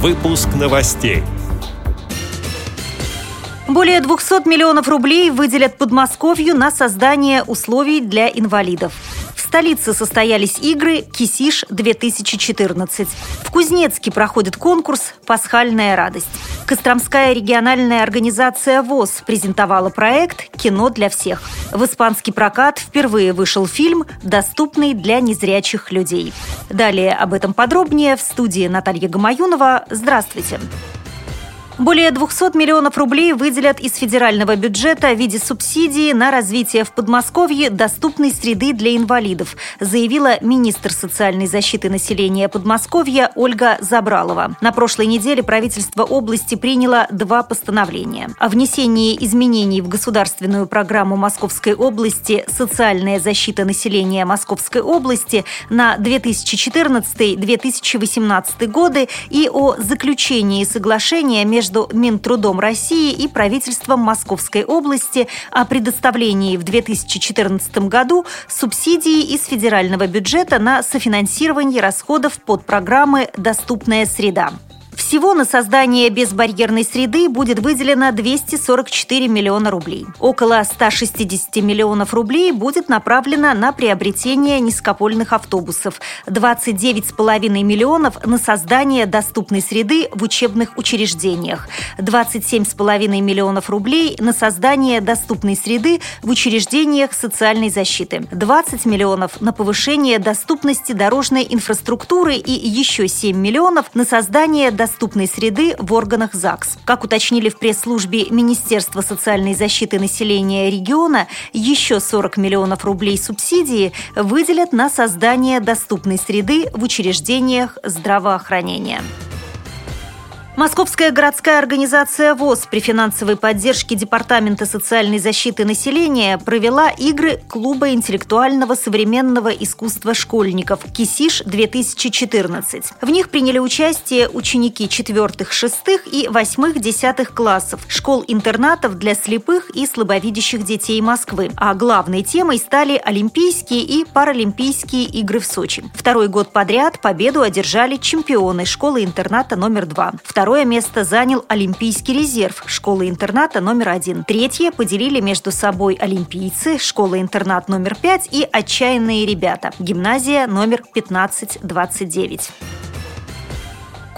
Выпуск новостей. Более 200 миллионов рублей выделят Подмосковью на создание условий для инвалидов. В столице состоялись игры «Кисиш-2014». В Кузнецке проходит конкурс «Пасхальная радость». Костромская региональная организация ВОЗ презентовала проект «Кино для всех». В испанский прокат впервые вышел фильм, доступный для незрячих людей. Далее об этом подробнее в студии Наталья Гамаюнова. Здравствуйте! Здравствуйте! Более 200 миллионов рублей выделят из федерального бюджета в виде субсидии на развитие в Подмосковье доступной среды для инвалидов, заявила министр социальной защиты населения Подмосковья Ольга Забралова. На прошлой неделе правительство области приняло два постановления о внесении изменений в государственную программу Московской области «Социальная защита населения Московской области» на 2014-2018 годы и о заключении соглашения между между Минтрудом России и правительством Московской области о предоставлении в 2014 году субсидии из федерального бюджета на софинансирование расходов под программы «Доступная среда». Всего на создание безбарьерной среды будет выделено 244 миллиона рублей. Около 160 миллионов рублей будет направлено на приобретение низкопольных автобусов, 29,5 миллионов на создание доступной среды в учебных учреждениях, 27,5 миллионов рублей на создание доступной среды в учреждениях социальной защиты, 20 миллионов на повышение доступности дорожной инфраструктуры и еще 7 миллионов на создание доступной доступной среды в органах ЗАГС. Как уточнили в пресс-службе Министерства социальной защиты населения региона, еще 40 миллионов рублей субсидии выделят на создание доступной среды в учреждениях здравоохранения. Московская городская организация ВОЗ при финансовой поддержке Департамента социальной защиты населения провела игры Клуба интеллектуального современного искусства школьников «Кисиш-2014». В них приняли участие ученики четвертых, шестых и восьмых, десятых классов школ-интернатов для слепых и слабовидящих детей Москвы. А главной темой стали Олимпийские и Паралимпийские игры в Сочи. Второй год подряд победу одержали чемпионы школы-интерната номер два. Второй Второе место занял Олимпийский резерв школы-интерната номер один. Третье поделили между собой олимпийцы, школа-интернат номер пять и отчаянные ребята, гимназия номер 1529.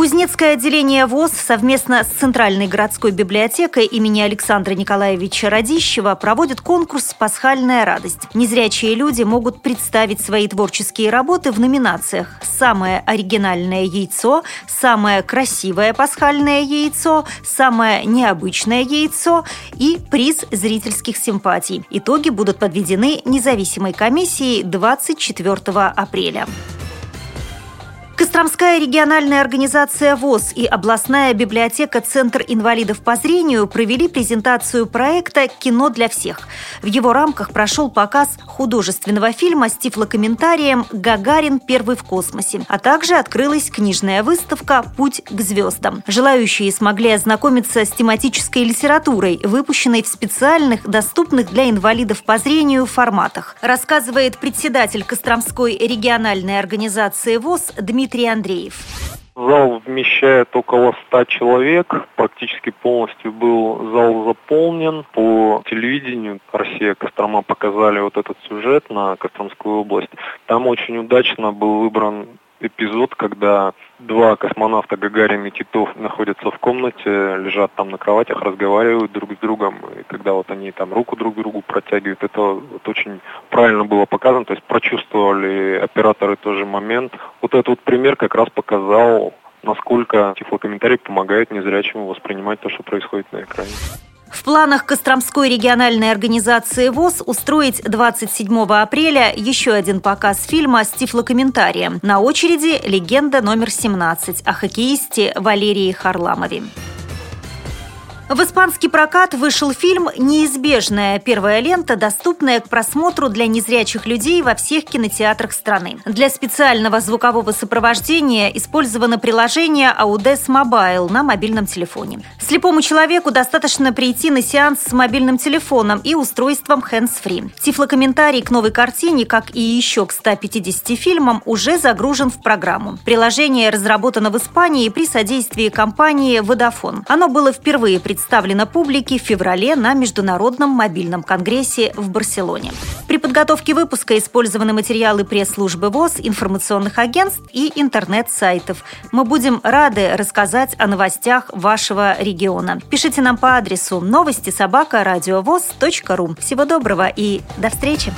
Кузнецкое отделение ВОЗ совместно с Центральной городской библиотекой имени Александра Николаевича Радищева проводит конкурс «Пасхальная радость». Незрячие люди могут представить свои творческие работы в номинациях «Самое оригинальное яйцо», «Самое красивое пасхальное яйцо», «Самое необычное яйцо» и приз зрительских симпатий. Итоги будут подведены независимой комиссией 24 апреля. Костромская региональная организация ВОЗ и областная библиотека «Центр инвалидов по зрению» провели презентацию проекта «Кино для всех». В его рамках прошел показ художественного фильма с тифлокомментарием «Гагарин. Первый в космосе», а также открылась книжная выставка «Путь к звездам». Желающие смогли ознакомиться с тематической литературой, выпущенной в специальных, доступных для инвалидов по зрению форматах, рассказывает председатель Костромской региональной организации ВОЗ Дмитрий Андреев. Зал вмещает около 100 человек. Практически полностью был зал заполнен. По телевидению Россия Кострома показали вот этот сюжет на Костромскую область. Там очень удачно был выбран эпизод, когда два космонавта Гагарин и Титов находятся в комнате, лежат там на кроватях, разговаривают друг с другом, и когда вот они там руку друг другу протягивают, это вот очень правильно было показано, то есть прочувствовали операторы тоже момент. Вот этот вот пример как раз показал, насколько тифлокомментарий помогает незрячему воспринимать то, что происходит на экране. В планах Костромской региональной организации ВОЗ устроить 27 апреля еще один показ фильма с тифлокомментарием. На очереди «Легенда номер 17» о хоккеисте Валерии Харламове. В испанский прокат вышел фильм «Неизбежная». Первая лента, доступная к просмотру для незрячих людей во всех кинотеатрах страны. Для специального звукового сопровождения использовано приложение Audes Mobile на мобильном телефоне. Слепому человеку достаточно прийти на сеанс с мобильным телефоном и устройством hands-free. Тифлокомментарий к новой картине, как и еще к 150 фильмам, уже загружен в программу. Приложение разработано в Испании при содействии компании Vodafone. Оно было впервые представлено представлена публике в феврале на Международном мобильном конгрессе в Барселоне. При подготовке выпуска использованы материалы пресс-службы ВОЗ, информационных агентств и интернет-сайтов. Мы будем рады рассказать о новостях вашего региона. Пишите нам по адресу новости собака ру. Всего доброго и до встречи!